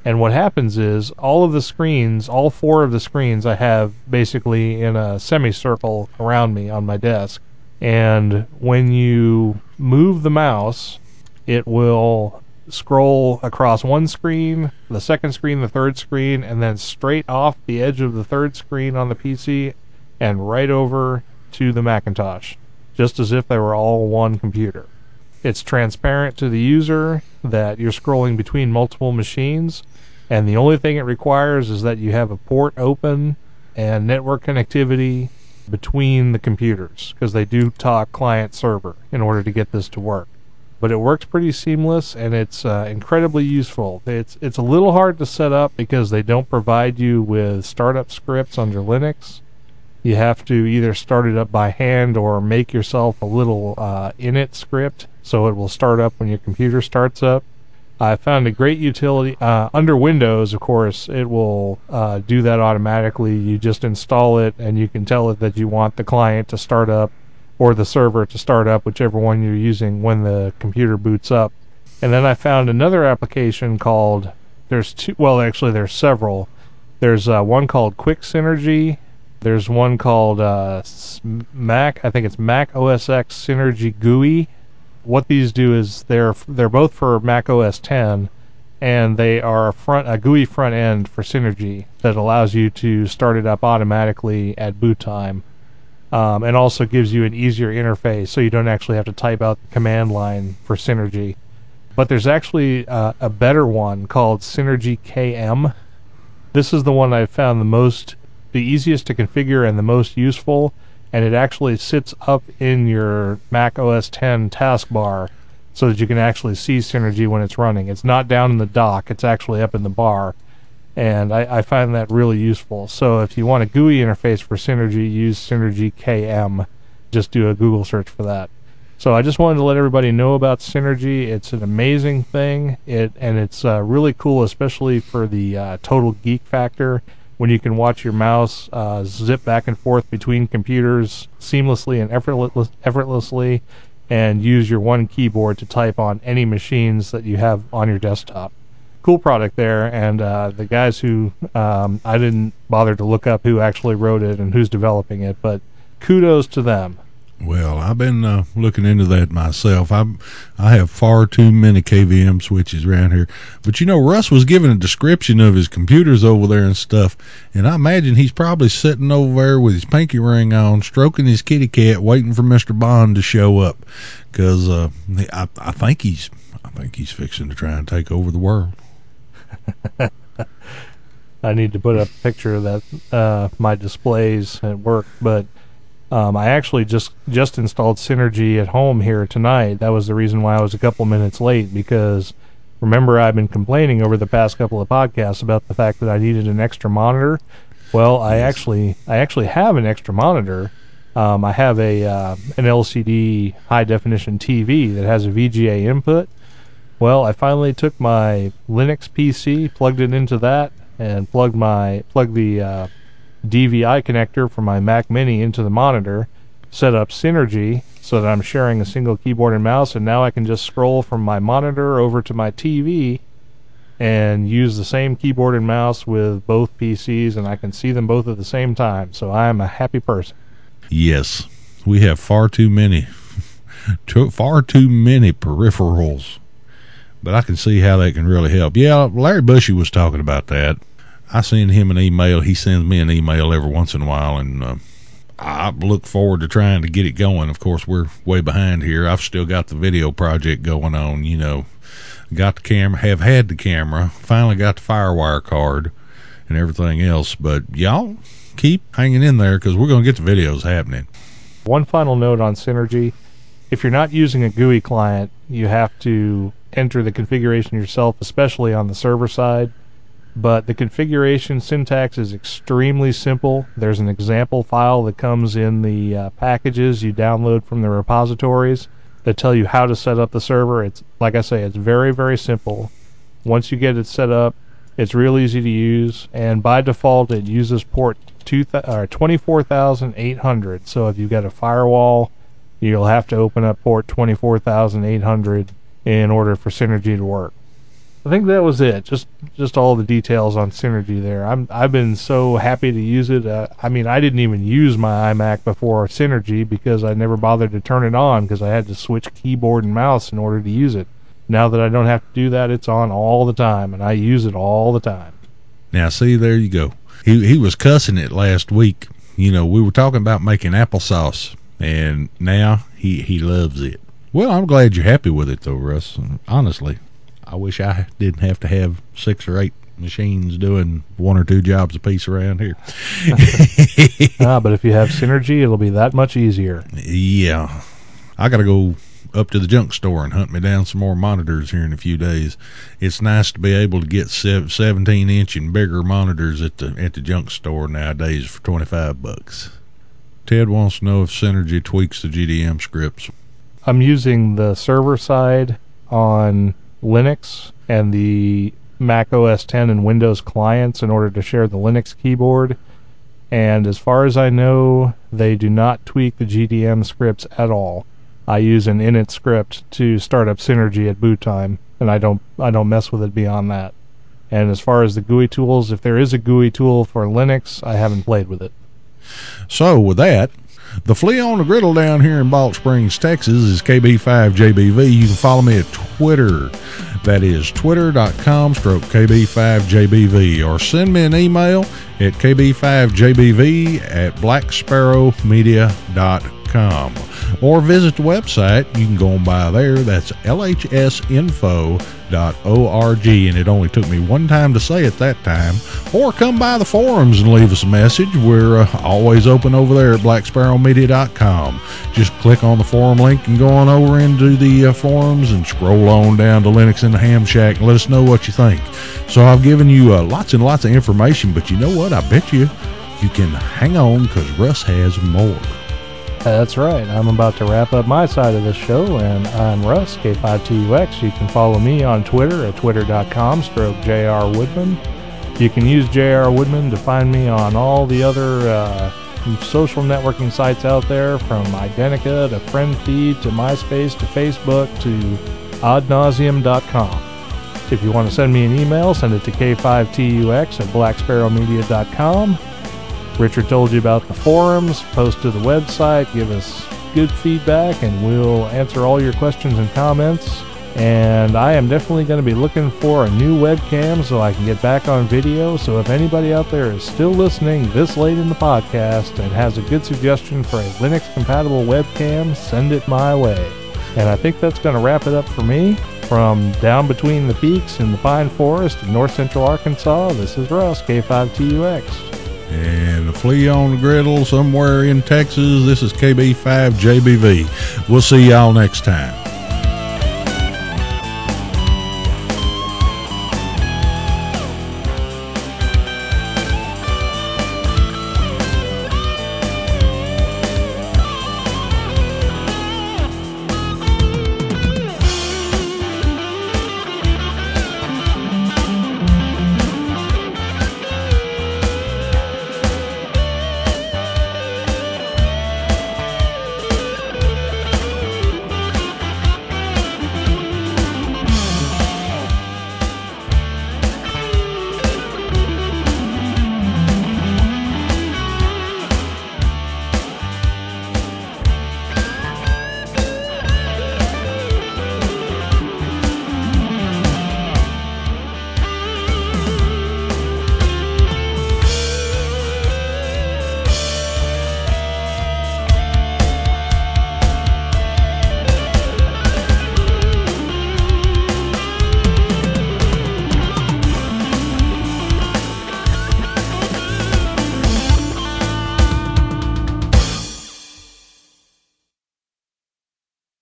And what happens is all of the screens, all four of the screens I have basically in a semicircle around me on my desk. And when you move the mouse, it will scroll across one screen, the second screen, the third screen, and then straight off the edge of the third screen on the PC and right over to the Macintosh, just as if they were all one computer. It's transparent to the user that you're scrolling between multiple machines, and the only thing it requires is that you have a port open and network connectivity between the computers because they do talk client server in order to get this to work. But it works pretty seamless and it's uh, incredibly useful. It's it's a little hard to set up because they don't provide you with startup scripts under Linux. You have to either start it up by hand or make yourself a little uh, init script so it will start up when your computer starts up. I found a great utility uh, under Windows. Of course, it will uh, do that automatically. You just install it, and you can tell it that you want the client to start up or the server to start up, whichever one you're using when the computer boots up. And then I found another application called. There's two. Well, actually, there's several. There's uh, one called Quick Synergy. There's one called uh, Mac. I think it's Mac OS X Synergy GUI what these do is they're they're both for Mac OS 10, and they are a front a GUI front end for Synergy that allows you to start it up automatically at boot time, um, and also gives you an easier interface so you don't actually have to type out the command line for Synergy. But there's actually uh, a better one called Synergy KM. This is the one I've found the most the easiest to configure and the most useful and it actually sits up in your Mac OS 10 taskbar so that you can actually see Synergy when it's running. It's not down in the dock, it's actually up in the bar. And I, I find that really useful. So if you want a GUI interface for Synergy, use Synergy KM. Just do a Google search for that. So I just wanted to let everybody know about Synergy. It's an amazing thing, it and it's uh, really cool, especially for the uh, total geek factor when you can watch your mouse uh, zip back and forth between computers seamlessly and effortless, effortlessly, and use your one keyboard to type on any machines that you have on your desktop. Cool product there, and uh, the guys who um, I didn't bother to look up who actually wrote it and who's developing it, but kudos to them. Well, I've been uh, looking into that myself. I I have far too many KVM switches around here. But you know, Russ was giving a description of his computers over there and stuff, and I imagine he's probably sitting over there with his pinky ring on, stroking his kitty cat, waiting for Mister Bond to show up. Because uh, I I think he's I think he's fixing to try and take over the world. I need to put a picture of that uh, my displays at work, but um, I actually just just installed Synergy at home here tonight. That was the reason why I was a couple minutes late because remember I've been complaining over the past couple of podcasts about the fact that I needed an extra monitor. Well, I actually I actually have an extra monitor. Um, I have a uh, an LCD high definition TV that has a VGA input. Well, I finally took my Linux PC, plugged it into that, and plugged my plugged the uh, DVI connector from my Mac Mini into the monitor, set up Synergy so that I'm sharing a single keyboard and mouse, and now I can just scroll from my monitor over to my TV and use the same keyboard and mouse with both PCs, and I can see them both at the same time. So I am a happy person. Yes, we have far too many, too, far too many peripherals, but I can see how that can really help. Yeah, Larry Bushy was talking about that I send him an email. He sends me an email every once in a while, and uh, I look forward to trying to get it going. Of course, we're way behind here. I've still got the video project going on. You know, got the camera, have had the camera, finally got the FireWire card, and everything else. But y'all keep hanging in there because we're going to get the videos happening. One final note on Synergy: if you're not using a GUI client, you have to enter the configuration yourself, especially on the server side but the configuration syntax is extremely simple. There's an example file that comes in the uh, packages you download from the repositories that tell you how to set up the server. It's like I say, it's very very simple. Once you get it set up, it's real easy to use, and by default, it uses port two th- or 24,800. So if you've got a firewall, you'll have to open up port 24,800 in order for Synergy to work. I think that was it. Just just all the details on Synergy there. I'm I've been so happy to use it. Uh, I mean, I didn't even use my iMac before Synergy because I never bothered to turn it on because I had to switch keyboard and mouse in order to use it. Now that I don't have to do that, it's on all the time, and I use it all the time. Now, see, there you go. He he was cussing it last week. You know, we were talking about making applesauce, and now he he loves it. Well, I'm glad you're happy with it, though, Russ. Honestly, I wish I didn't have to have six or eight machines doing one or two jobs a piece around here. ah, but if you have synergy, it'll be that much easier. Yeah. I got to go up to the junk store and hunt me down some more monitors here in a few days. It's nice to be able to get 17 inch and bigger monitors at the at the junk store nowadays for 25 bucks. Ted wants to know if Synergy tweaks the GDM scripts. I'm using the server side on Linux and the Mac OS 10 and Windows clients in order to share the Linux keyboard. And as far as I know, they do not tweak the GDM scripts at all. I use an init script to start up Synergy at boot time, and I don't I don't mess with it beyond that. And as far as the GUI tools, if there is a GUI tool for Linux, I haven't played with it. So with that, the flea on the griddle down here in Balch Springs, Texas is KB5JBV. You can follow me at Twitter. That is twitter.com stroke KB5JBV. Or send me an email at KB5JBV at blacksparrowmedia.com. Or visit the website. You can go on by there. That's lhsinfo.org. And it only took me one time to say it that time. Or come by the forums and leave us a message. We're uh, always open over there at blacksparrowmedia.com. Just click on the forum link and go on over into the uh, forums and scroll on down to Linux in the Ham Shack and let us know what you think. So I've given you uh, lots and lots of information, but you know what? I bet you you can hang on because Russ has more. That's right. I'm about to wrap up my side of this show, and I'm Russ, K5TUX. You can follow me on Twitter at twitter.com stroke JR Woodman. You can use JR Woodman to find me on all the other uh, social networking sites out there, from Identi.ca to FriendFeed to MySpace to Facebook to oddnauseum.com. If you want to send me an email, send it to k5tux at blacksparrowmedia.com. Richard told you about the forums. Post to the website. Give us good feedback, and we'll answer all your questions and comments. And I am definitely going to be looking for a new webcam so I can get back on video. So if anybody out there is still listening this late in the podcast and has a good suggestion for a Linux compatible webcam, send it my way. And I think that's going to wrap it up for me. From down between the peaks in the pine forest in north central Arkansas, this is Russ, K5TUX. And the flea on the griddle somewhere in Texas. This is KB5JBV. We'll see y'all next time.